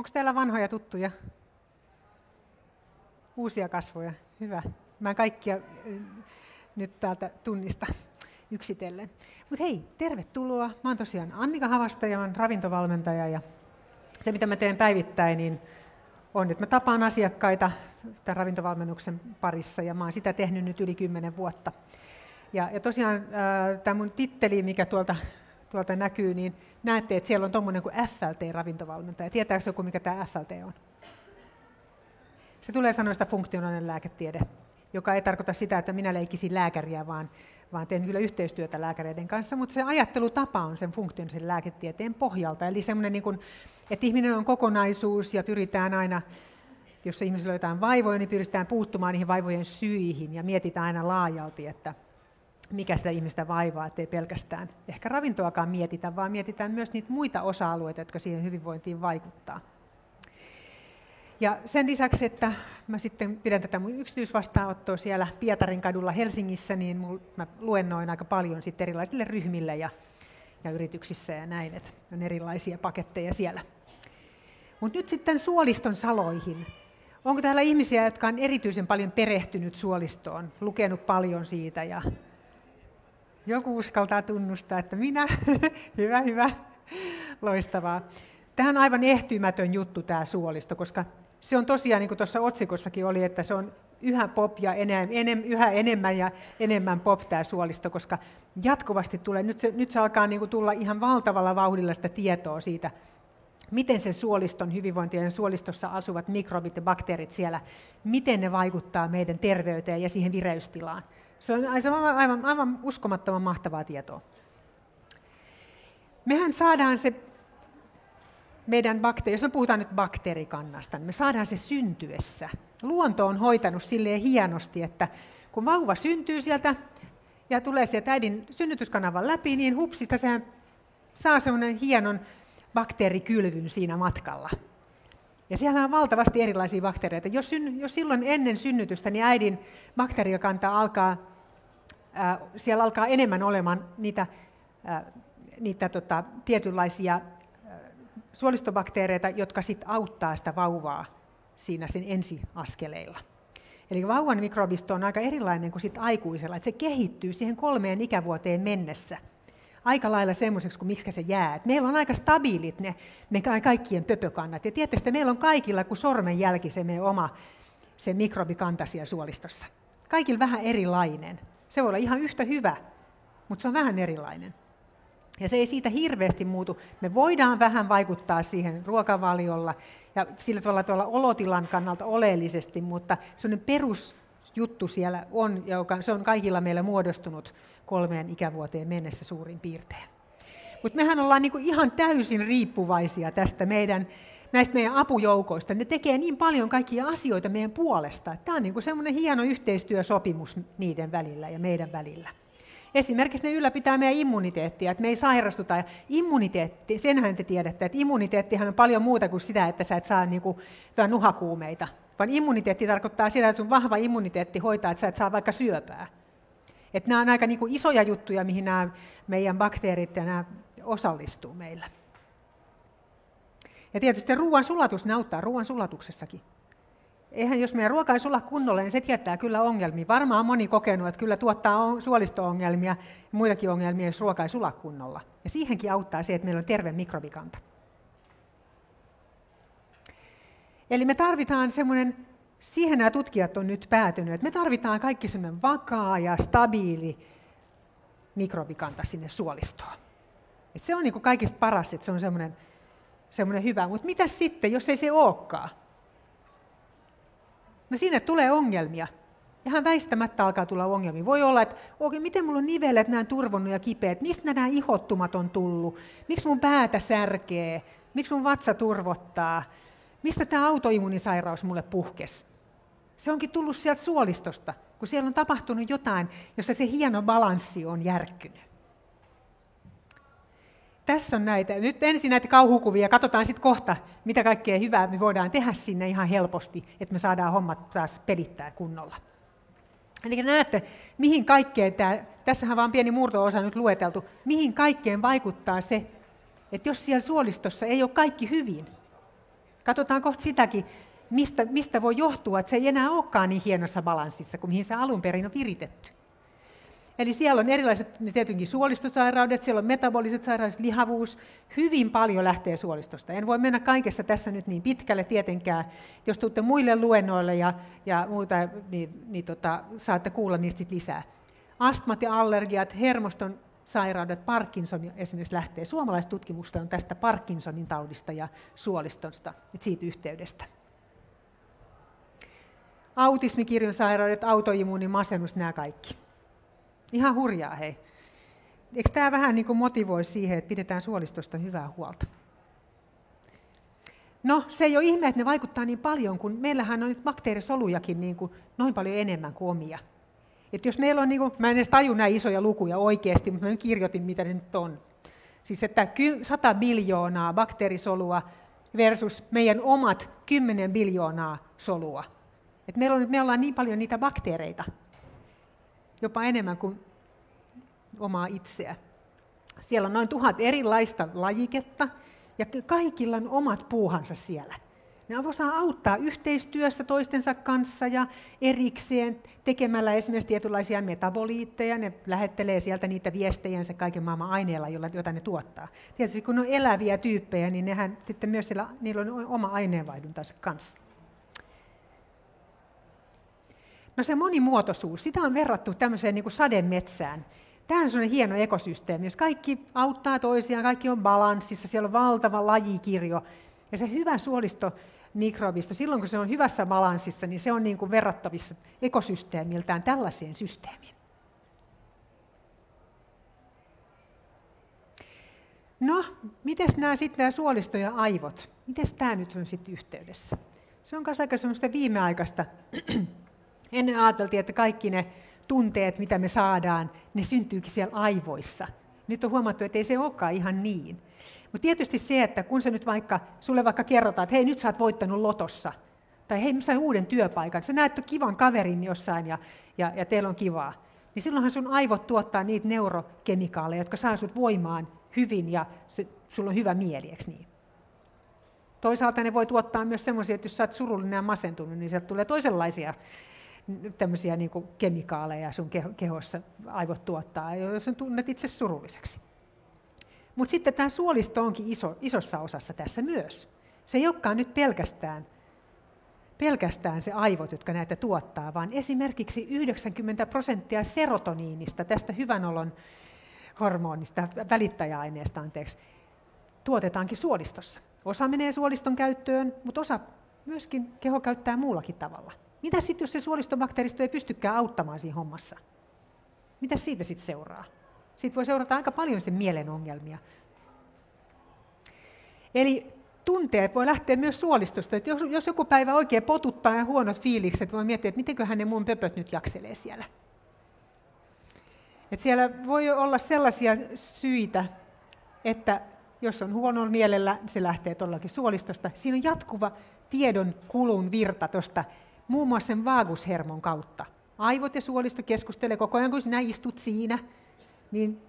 Onko teillä vanhoja tuttuja? Uusia kasvoja. Hyvä. Mä en kaikkia nyt täältä tunnista yksitellen. Mutta hei, tervetuloa. Mä oon tosiaan Annika Havasta ja olen ravintovalmentaja ja se mitä mä teen päivittäin niin on, että mä tapaan asiakkaita tämän ravintovalmennuksen parissa ja mä oon sitä tehnyt nyt yli kymmenen vuotta. Ja, ja tosiaan tämä mun titteli, mikä tuolta, tuolta näkyy, niin näette, että siellä on tuommoinen kuin FLT-ravintovalmentaja. Tietääkö joku, mikä tämä FLT on? Se tulee sanoista funktionaalinen lääketiede, joka ei tarkoita sitä, että minä leikisin lääkäriä, vaan, vaan teen kyllä yhteistyötä lääkäreiden kanssa, mutta se ajattelutapa on sen funktionaalisen lääketieteen pohjalta. Eli semmoinen, niin kuin, että ihminen on kokonaisuus ja pyritään aina, jos ihmisellä on jotain vaivoja, niin pyritään puuttumaan niihin vaivojen syihin ja mietitään aina laajalti, että mikä sitä ihmistä vaivaa, ettei pelkästään ehkä ravintoakaan mietitä, vaan mietitään myös niitä muita osa-alueita, jotka siihen hyvinvointiin vaikuttaa. Ja sen lisäksi, että mä sitten pidän tätä mun yksityisvastaanottoa siellä Pietarin kadulla Helsingissä, niin mä luennoin aika paljon sitten erilaisille ryhmille ja, ja yrityksissä ja näin, että on erilaisia paketteja siellä. Mutta nyt sitten suoliston saloihin. Onko täällä ihmisiä, jotka on erityisen paljon perehtynyt suolistoon, lukenut paljon siitä ja joku uskaltaa tunnustaa, että minä, hyvä, hyvä, loistavaa. Tähän on aivan ehtymätön juttu tämä suolisto, koska se on tosiaan, niin kuin tuossa otsikossakin oli, että se on yhä pop ja enem, enem, yhä enemmän ja enemmän pop tämä suolisto, koska jatkuvasti tulee, nyt se, nyt se alkaa niin kuin tulla ihan valtavalla vauhdilla sitä tietoa siitä, miten se suoliston hyvinvointi ja suolistossa asuvat mikrobit ja bakteerit siellä, miten ne vaikuttaa meidän terveyteen ja siihen vireystilaan. Se on aivan, aivan, uskomattoman mahtavaa tietoa. Mehän saadaan se meidän bakteeri, jos me puhutaan nyt bakteerikannasta, niin me saadaan se syntyessä. Luonto on hoitanut silleen hienosti, että kun vauva syntyy sieltä ja tulee sieltä äidin synnytyskanavan läpi, niin hupsista sehän saa semmoinen hienon bakteerikylvyn siinä matkalla. Ja siellä on valtavasti erilaisia bakteereita. Jos, jos silloin ennen synnytystä niin äidin bakteeriokanta alkaa, siellä alkaa enemmän olemaan niitä, niitä tota, tietynlaisia suolistobakteereita, jotka sit auttaa sitä vauvaa siinä sen ensiaskeleilla. Eli vauvan mikrobisto on aika erilainen kuin sit aikuisella, että se kehittyy siihen kolmeen ikävuoteen mennessä aika lailla semmoiseksi kuin miksi se jää. Et meillä on aika stabiilit ne, ne kaikkien pöpökannat. Ja tietysti että meillä on kaikilla kuin sormenjälki se meidän oma se mikrobikanta siellä suolistossa. Kaikilla vähän erilainen. Se voi olla ihan yhtä hyvä, mutta se on vähän erilainen. Ja se ei siitä hirveästi muutu. Me voidaan vähän vaikuttaa siihen ruokavaliolla ja sillä tavalla tuolla olotilan kannalta oleellisesti, mutta sellainen perusjuttu siellä on, joka se on kaikilla meillä muodostunut kolmeen ikävuoteen mennessä suurin piirtein. Mutta mehän ollaan niinku ihan täysin riippuvaisia tästä meidän, näistä meidän apujoukoista. Ne tekee niin paljon kaikkia asioita meidän puolesta. Tämä on niinku semmoinen hieno yhteistyösopimus niiden välillä ja meidän välillä. Esimerkiksi ne ylläpitää meidän immuniteettia, että me ei sairastuta. Ja immuniteetti, senhän te tiedätte, että immuniteettihan on paljon muuta kuin sitä, että sä et saa niinku, nuhakuumeita. Vaan immuniteetti tarkoittaa sitä, että sun vahva immuniteetti hoitaa, että sä et saa vaikka syöpää. Että nämä on aika niinku isoja juttuja, mihin nämä meidän bakteerit ja nämä osallistuu meillä. Ja tietysti ruoan sulatus ne auttaa ruoan sulatuksessakin eihän jos meidän ruoka ei sulla kunnolla, niin se tietää kyllä ongelmia. Varmaan moni kokenut, että kyllä tuottaa suolisto-ongelmia ja muitakin ongelmia, jos ruoka ei sula kunnolla. Ja siihenkin auttaa se, että meillä on terve mikrobikanta. Eli me tarvitaan semmoinen, siihen nämä tutkijat on nyt päätynyt, että me tarvitaan kaikki semmoinen vakaa ja stabiili mikrobikanta sinne suolistoon. Et se on niin kuin kaikista paras, että se on semmoinen, semmoinen hyvä. Mutta mitä sitten, jos ei se olekaan? No sinne tulee ongelmia. Ihan väistämättä alkaa tulla ongelmia. Voi olla, että oikein, miten mulla on nivelet näin turvonnut ja kipeät, mistä nämä ihottumat on tullut, miksi mun päätä särkee, miksi mun vatsa turvottaa, mistä tämä autoimmunisairaus mulle puhkes. Se onkin tullut sieltä suolistosta, kun siellä on tapahtunut jotain, jossa se hieno balanssi on järkkynyt tässä on näitä. Nyt ensin näitä kauhukuvia, katsotaan sitten kohta, mitä kaikkea hyvää me voidaan tehdä sinne ihan helposti, että me saadaan hommat taas pelittää kunnolla. Eli näette, mihin kaikkeen, tämä, tässähän vaan pieni murto-osa nyt lueteltu, mihin kaikkeen vaikuttaa se, että jos siellä suolistossa ei ole kaikki hyvin, Katsotaan kohta sitäkin, mistä, mistä voi johtua, että se ei enää olekaan niin hienossa balanssissa kuin mihin se alun perin on viritetty. Eli siellä on erilaiset tietenkin suolistosairaudet, siellä on metaboliset sairaudet, lihavuus, hyvin paljon lähtee suolistosta. En voi mennä kaikessa tässä nyt niin pitkälle tietenkään. Jos tuutte muille luennoille ja, ja muuta, niin, niin tota, saatte kuulla niistä lisää. Astmat ja allergiat, hermoston sairaudet, Parkinson esimerkiksi lähtee. Suomalaistutkimusta on tästä Parkinsonin taudista ja suolistosta, siitä yhteydestä. Autismikirjon sairaudet, autoimmuuni, masennus, nämä kaikki. Ihan hurjaa hei. Eikö tämä vähän niin kuin motivoi siihen, että pidetään suolistosta hyvää huolta? No, se ei ole ihme, että ne vaikuttaa niin paljon, kun meillähän on nyt bakteerisolujakin niin kuin noin paljon enemmän kuin omia. Et jos meillä on, niin kuin, mä en edes taju näin isoja lukuja oikeasti, mutta mä nyt kirjoitin, mitä ne nyt on. Siis että 100 biljoonaa bakteerisolua versus meidän omat 10 biljoonaa solua. Et meillä on, me ollaan niin paljon niitä bakteereita, jopa enemmän kuin omaa itseä. Siellä on noin tuhat erilaista lajiketta, ja kaikilla on omat puuhansa siellä. Ne osaa auttaa yhteistyössä toistensa kanssa ja erikseen tekemällä esimerkiksi tietynlaisia metaboliitteja. Ne lähettelee sieltä niitä viestejänsä kaiken maailman aineella, joita ne tuottaa. Tietysti kun ne on eläviä tyyppejä, niin nehän sitten myös siellä, niillä on oma aineenvaihduntansa kanssa. No se monimuotoisuus, sitä on verrattu tämmöiseen niin kuin sademetsään. Tämä on sellainen hieno ekosysteemi, jos kaikki auttaa toisiaan, kaikki on balanssissa, siellä on valtava lajikirjo. Ja se hyvä suolisto mikrobisto, silloin kun se on hyvässä balanssissa, niin se on niin kuin verrattavissa ekosysteemiltään tällaiseen systeemiin. No, miten nämä sitten nämä suolisto ja aivot? Miten tämä nyt on sitten yhteydessä? Se on myös aika semmoista viimeaikaista Ennen ajateltiin, että kaikki ne tunteet, mitä me saadaan, ne syntyykin siellä aivoissa. Nyt on huomattu, että ei se olekaan ihan niin. Mutta tietysti se, että kun se nyt vaikka, sulle vaikka kerrotaan, että hei nyt sä oot voittanut lotossa, tai hei sain uuden työpaikan, sä näet kivan kaverin jossain ja, ja, ja teillä on kivaa, niin silloinhan sun aivot tuottaa niitä neurokemikaaleja, jotka saa sut voimaan hyvin ja se, sulla on hyvä mieli, eikö niin? Toisaalta ne voi tuottaa myös semmoisia, että jos sä oot surullinen ja masentunut, niin sieltä tulee toisenlaisia tämmöisiä niin kuin kemikaaleja sun kehossa aivot tuottaa, jos sä tunnet itse surulliseksi. Mutta sitten tämä suolisto onkin iso, isossa osassa tässä myös. Se ei olekaan nyt pelkästään, pelkästään se aivot, jotka näitä tuottaa, vaan esimerkiksi 90 prosenttia serotoniinista, tästä hyvän olon hormonista, välittäjäaineesta, anteeksi, tuotetaankin suolistossa. Osa menee suoliston käyttöön, mutta osa myöskin keho käyttää muullakin tavalla. Mitä sitten, jos se suolistobakteeristo ei pystykään auttamaan siinä hommassa? Mitä siitä sitten seuraa? Siitä voi seurata aika paljon sen mielen ongelmia. Eli tunteet voi lähteä myös suolistosta. Että jos, jos joku päivä oikein potuttaa ja huonot fiilikset, voi miettiä, että mitenköhän ne mun pöpöt nyt jakselee siellä. Et siellä voi olla sellaisia syitä, että jos on huonolla mielellä, se lähtee todellakin suolistosta. Siinä on jatkuva tiedon kulun virta tuosta muun muassa sen vaagushermon kautta. Aivot ja suolisto keskustelee koko ajan, kun sinä istut siinä, niin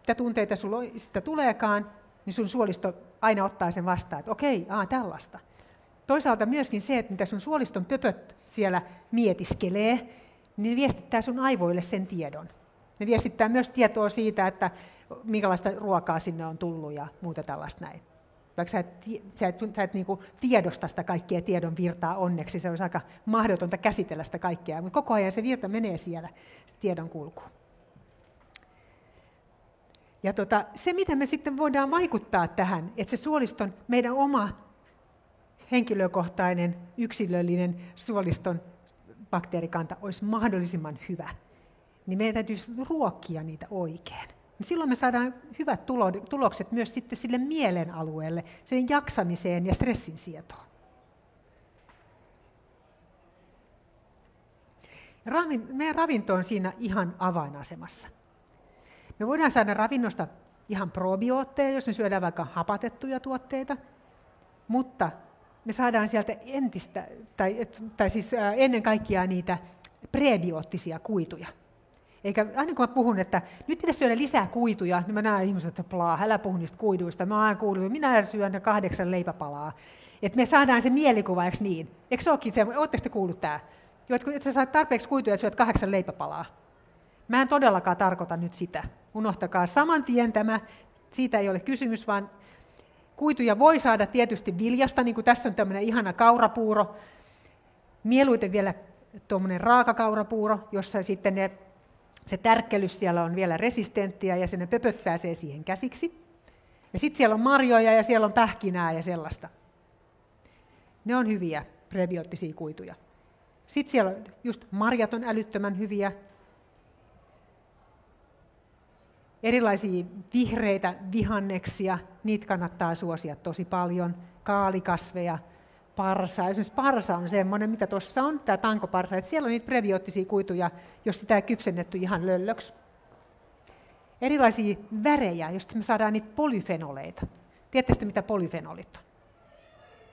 mitä tunteita sulla sitä tuleekaan, niin sun suolisto aina ottaa sen vastaan, että okei, aa, tällaista. Toisaalta myöskin se, että mitä sun suoliston pöpöt siellä mietiskelee, niin viestittää sun aivoille sen tiedon. Ne viestittää myös tietoa siitä, että minkälaista ruokaa sinne on tullut ja muuta tällaista näin. Vaikka sä et, sä et, sä et niin tiedosta sitä kaikkea tiedon virtaa onneksi, se olisi aika mahdotonta käsitellä sitä kaikkea, mutta koko ajan se virta menee siellä, se tiedon kulku. Ja tota, se, mitä me sitten voidaan vaikuttaa tähän, että se suoliston, meidän oma henkilökohtainen, yksilöllinen suoliston bakteerikanta olisi mahdollisimman hyvä, niin meidän täytyisi ruokkia niitä oikein niin silloin me saadaan hyvät tulokset myös sitten sille mielen alueelle, sen jaksamiseen ja stressin sietoon. Meidän ravinto on siinä ihan avainasemassa. Me voidaan saada ravinnosta ihan probiootteja, jos me syödään vaikka hapatettuja tuotteita, mutta me saadaan sieltä entistä, tai, tai siis ennen kaikkea niitä prebioottisia kuituja. Eikä aina kun mä puhun, että nyt pitäisi syödä lisää kuituja, niin mä näen ihmiset, että plaa, älä puhu niistä kuiduista. Mä aina kuullut, minä syön ne kahdeksan leipäpalaa. Että me saadaan se mielikuva, eikö niin? Eikö se olekin se, ootteko te kuullut tämä? Että sä saat tarpeeksi kuituja, että syöt kahdeksan leipäpalaa. Mä en todellakaan tarkoita nyt sitä. Unohtakaa saman tien tämä, siitä ei ole kysymys, vaan kuituja voi saada tietysti viljasta, niin kuin tässä on tämmöinen ihana kaurapuuro. Mieluiten vielä tuommoinen raakakaurapuuro, jossa sitten ne, se tärkkelys siellä on vielä resistenttiä ja sinne pöpöt pääsee siihen käsiksi. Ja sitten siellä on marjoja ja siellä on pähkinää ja sellaista. Ne on hyviä prebioottisia kuituja. Sitten siellä on just marjat on älyttömän hyviä. Erilaisia vihreitä vihanneksia, niitä kannattaa suosia tosi paljon. Kaalikasveja, parsa. Esimerkiksi parsa on semmoinen, mitä tuossa on, tämä tankoparsa, että siellä on niitä prebioottisia kuituja, jos sitä ei kypsennetty ihan löllöksi. Erilaisia värejä, joista me saadaan niitä polyfenoleita. Tiedättekö mitä polyfenolit on?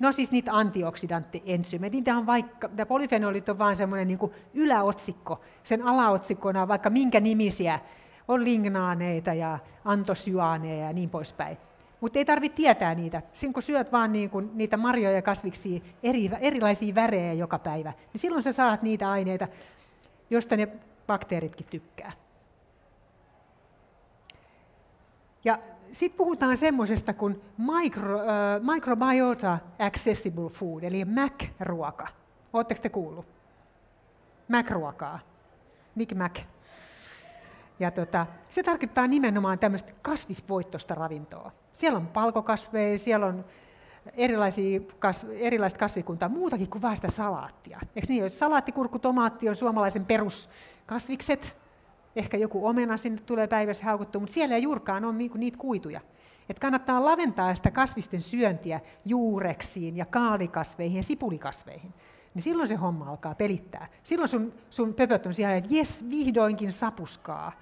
No siis niitä antioksidanttieensyymeitä. Niitä on vaikka, tämä polyfenolit on vain semmoinen niin yläotsikko. Sen alaotsikkona on vaikka minkä nimisiä. On lignaaneita ja antosyaaneja ja niin poispäin. Mutta ei tarvitse tietää niitä. Siinä kun syöt vaan niin kuin niitä marjoja ja kasviksia, eri, erilaisia värejä joka päivä, niin silloin sä saat niitä aineita, joista ne bakteeritkin tykkää. Ja sitten puhutaan semmoisesta kuin micro, uh, microbiota accessible food, eli MAC-ruoka. Oletteko te kuullut? MAC-ruokaa. Big Mac. Ja tota, se tarkoittaa nimenomaan tämmöistä kasvisvoittosta ravintoa. Siellä on palkokasveja, siellä on erilaisia kas, erilaista kasvikuntaa, muutakin kuin vain sitä salaattia. Eikö niin, jos salaattikurkku, tomaatti on suomalaisen peruskasvikset, ehkä joku omena sinne tulee päivässä haukuttua, mutta siellä ei juurkaan ole niinku niitä kuituja. Et kannattaa laventaa sitä kasvisten syöntiä juureksiin ja kaalikasveihin ja sipulikasveihin. Niin silloin se homma alkaa pelittää. Silloin sun, sun pöpöt on siellä, että jes, vihdoinkin sapuskaa.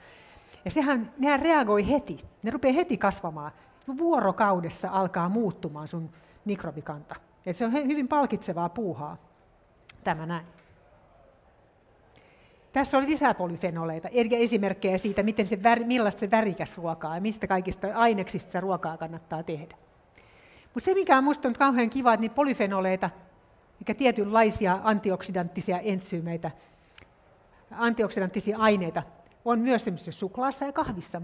Ja sehän, nehän reagoi heti. Ne rupeaa heti kasvamaan. Vuorokaudessa alkaa muuttumaan sun mikrobikanta. Et se on hyvin palkitsevaa puuhaa. Tämä näin. Tässä oli lisää polyfenoleita, eri esimerkkejä siitä, miten se väri, millaista se värikäs ruokaa ja mistä kaikista aineksista ruokaa kannattaa tehdä. Mutta se, mikä on minusta kauhean kiva, että niitä polyfenoleita, mikä tietynlaisia antioksidanttisia entsyymeitä, antioksidanttisia aineita, on myös semmoisessa suklaassa ja kahvissa.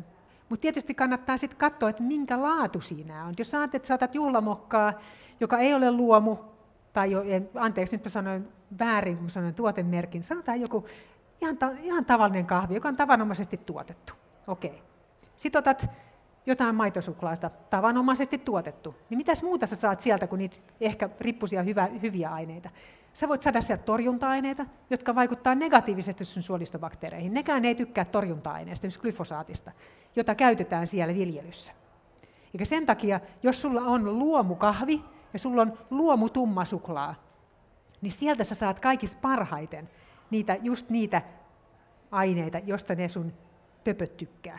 Mutta tietysti kannattaa sitten katsoa, että minkä laatu siinä on. Jos saatat, että saatat juhlamokkaa, joka ei ole luomu, tai jo, anteeksi, nyt mä sanoin väärin, kun mä sanoin tuotemerkin, sanotaan joku Ihan, ta- ihan tavallinen kahvi, joka on tavanomaisesti tuotettu. Okei. Sitten otat jotain maitosuklaasta, tavanomaisesti tuotettu. Niin mitäs muuta sä saat sieltä kuin niitä ehkä rippusia hyvä, hyviä aineita? Sä voit saada sieltä torjunta-aineita, jotka vaikuttaa negatiivisesti sun suolistobakteereihin. Nekään ei tykkää torjunta-aineista, esimerkiksi glyfosaatista, jota käytetään siellä viljelyssä. Eikä sen takia, jos sulla on luomukahvi ja sulla on luomutumma suklaa, niin sieltä sä saat kaikista parhaiten niitä, just niitä aineita, josta ne sun pöpöt tykkää.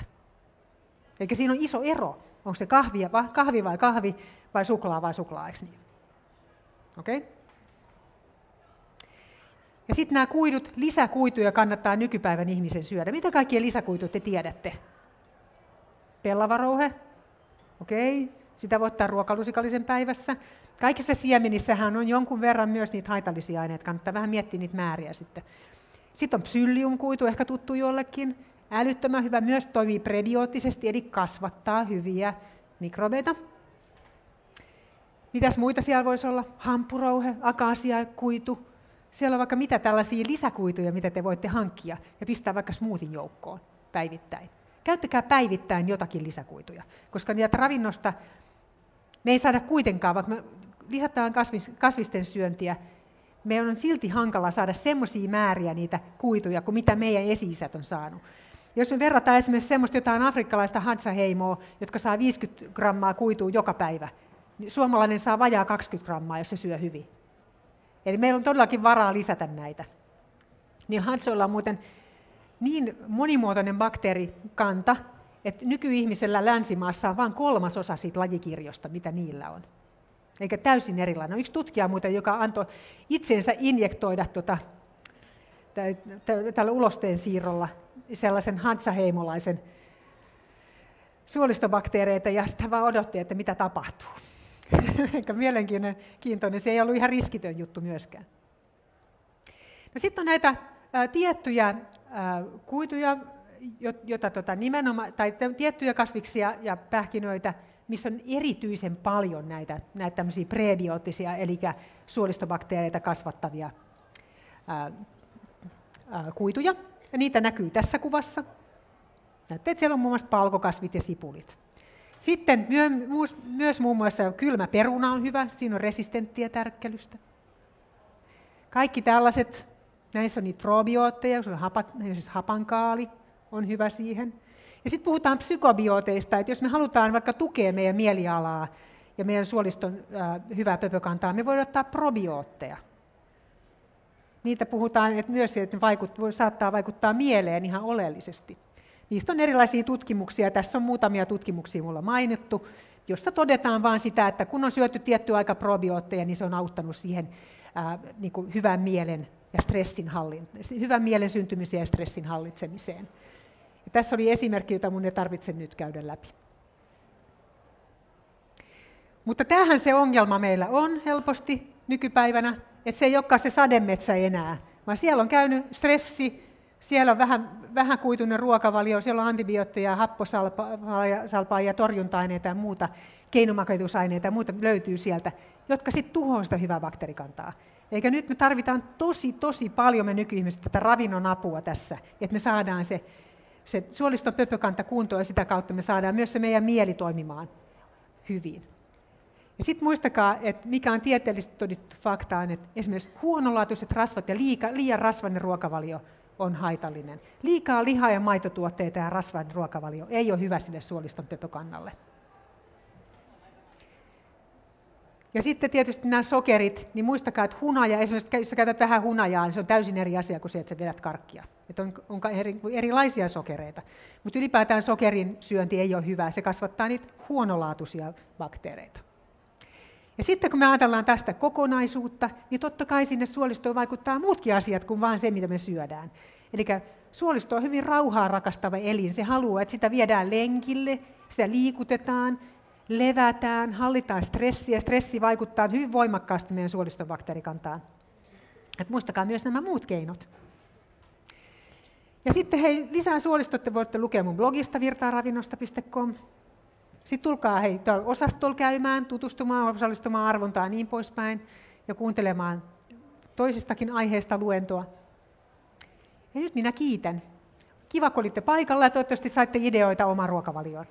Eikä siinä on iso ero, onko se kahvi, kahvi vai kahvi vai suklaa vai suklaa, eikö niin? Okei? Okay? Ja sitten nämä kuidut, lisäkuituja kannattaa nykypäivän ihmisen syödä. Mitä kaikkia lisäkuituja te tiedätte? Pellavarouhe, okei, okay. sitä voi ottaa ruokalusikallisen päivässä. Kaikissa siemenissähän on jonkun verran myös niitä haitallisia aineita, kannattaa vähän miettiä niitä määriä sitten. Sitten on psylliumkuitu, ehkä tuttu jollekin. Älyttömän hyvä, myös toimii prebioottisesti, eli kasvattaa hyviä mikrobeita. Mitäs muita siellä voisi olla? Hampurouhe, akasia, kuitu. Siellä on vaikka mitä tällaisia lisäkuituja, mitä te voitte hankkia ja pistää vaikka smoothie joukkoon päivittäin. Käyttäkää päivittäin jotakin lisäkuituja, koska niitä ravinnosta me ei saada kuitenkaan, vaikka me lisätään kasvis, kasvisten syöntiä, meidän on silti hankala saada semmoisia määriä niitä kuituja kuin mitä meidän esi on saanut. Jos me verrataan esimerkiksi semmoista jotain afrikkalaista hansaheimoa, jotka saa 50 grammaa kuitua joka päivä, niin suomalainen saa vajaa 20 grammaa, jos se syö hyvin. Eli meillä on todellakin varaa lisätä näitä. Niin hansoilla on muuten niin monimuotoinen bakteerikanta, että nykyihmisellä länsimaassa on vain kolmasosa siitä lajikirjosta, mitä niillä on. Eikä täysin erilainen. Yksi tutkija muuten, joka antoi itsensä injektoida tuota, tällä ulosteen siirrolla sellaisen hansaheimolaisen suolistobakteereita ja sitten vaan odotti, että mitä tapahtuu. Eikä mielenkiintoinen, se ei ollut ihan riskitön juttu myöskään. No sitten on näitä ää, tiettyjä ää, kuituja, jota tota, nimenomaan, tai tiettyjä kasviksia ja pähkinöitä, missä on erityisen paljon näitä, näitä tämmöisiä prebioottisia, eli suolistobakteereita kasvattavia ää, ää, kuituja. Ja niitä näkyy tässä kuvassa. Näette, että siellä on muun muassa palkokasvit ja sipulit. Sitten myös, muun muassa kylmä peruna on hyvä, siinä on resistenttiä tärkkelystä. Kaikki tällaiset, näissä on niitä probiootteja, on hapat, siis hapankaali on hyvä siihen. Ja sitten puhutaan psykobioteista, että jos me halutaan vaikka tukea meidän mielialaa ja meidän suoliston hyvää pöpökantaa, me voidaan ottaa probiootteja. Niitä puhutaan että myös, että ne vaikut, voi, saattaa vaikuttaa mieleen ihan oleellisesti. Niistä on erilaisia tutkimuksia. Tässä on muutamia tutkimuksia mulla mainittu, jossa todetaan vain sitä, että kun on syöty tietty aika probiootteja, niin se on auttanut siihen ää, niin kuin hyvän mielen ja stressin hallin, hyvän mielen syntymiseen ja stressin hallitsemiseen. Ja tässä oli esimerkki, jota mun ei tarvitse nyt käydä läpi. Mutta tämähän se ongelma meillä on helposti nykypäivänä, että se ei olekaan se sademetsä enää, vaan siellä on käynyt stressi, siellä on vähän, vähän kuituinen ruokavalio, siellä on antibiootteja, happosalpaa ja torjunta-aineita ja muuta, keinomakeutusaineita ja muuta löytyy sieltä, jotka sitten tuhoavat sitä hyvää bakteerikantaa. Eikä nyt me tarvitaan tosi, tosi paljon me nykyihmiset tätä ravinnon apua tässä, että me saadaan se, se suoliston pöpökanta kuntoon ja sitä kautta me saadaan myös se meidän mieli toimimaan hyvin. Ja sitten muistakaa, että mikä on tieteellisesti todistettu fakta on, että esimerkiksi huonolaatuiset rasvat ja liika, liian rasvainen ruokavalio on haitallinen. Liikaa lihaa ja maitotuotteita ja rasvainen ruokavalio ei ole hyvä sille suoliston pöpökannalle. Ja sitten tietysti nämä sokerit, niin muistakaa, että hunaja, esimerkiksi jos käytät vähän hunajaa, niin se on täysin eri asia kuin se, että sä vedät karkkia. Että on, on eri, erilaisia sokereita. Mutta ylipäätään sokerin syönti ei ole hyvä, se kasvattaa niitä huonolaatuisia bakteereita. Ja sitten kun me ajatellaan tästä kokonaisuutta, niin totta kai sinne suolistoon vaikuttaa muutkin asiat kuin vain se, mitä me syödään. Eli suolisto on hyvin rauhaa rakastava elin. Se haluaa, että sitä viedään lenkille, sitä liikutetaan, levätään, hallitaan stressiä. Stressi vaikuttaa hyvin voimakkaasti meidän suoliston bakteerikantaan. Et muistakaa myös nämä muut keinot. Ja sitten hei, lisää suolistotte voitte lukea mun blogista virtaaravinnosta.com. Sitten tulkaa hei, osastolla käymään, tutustumaan, osallistumaan arvontaan ja niin poispäin, ja kuuntelemaan toisistakin aiheesta luentoa. Ja nyt minä kiitän. Kiva, kun olitte paikalla ja toivottavasti saitte ideoita omaan ruokavalioon.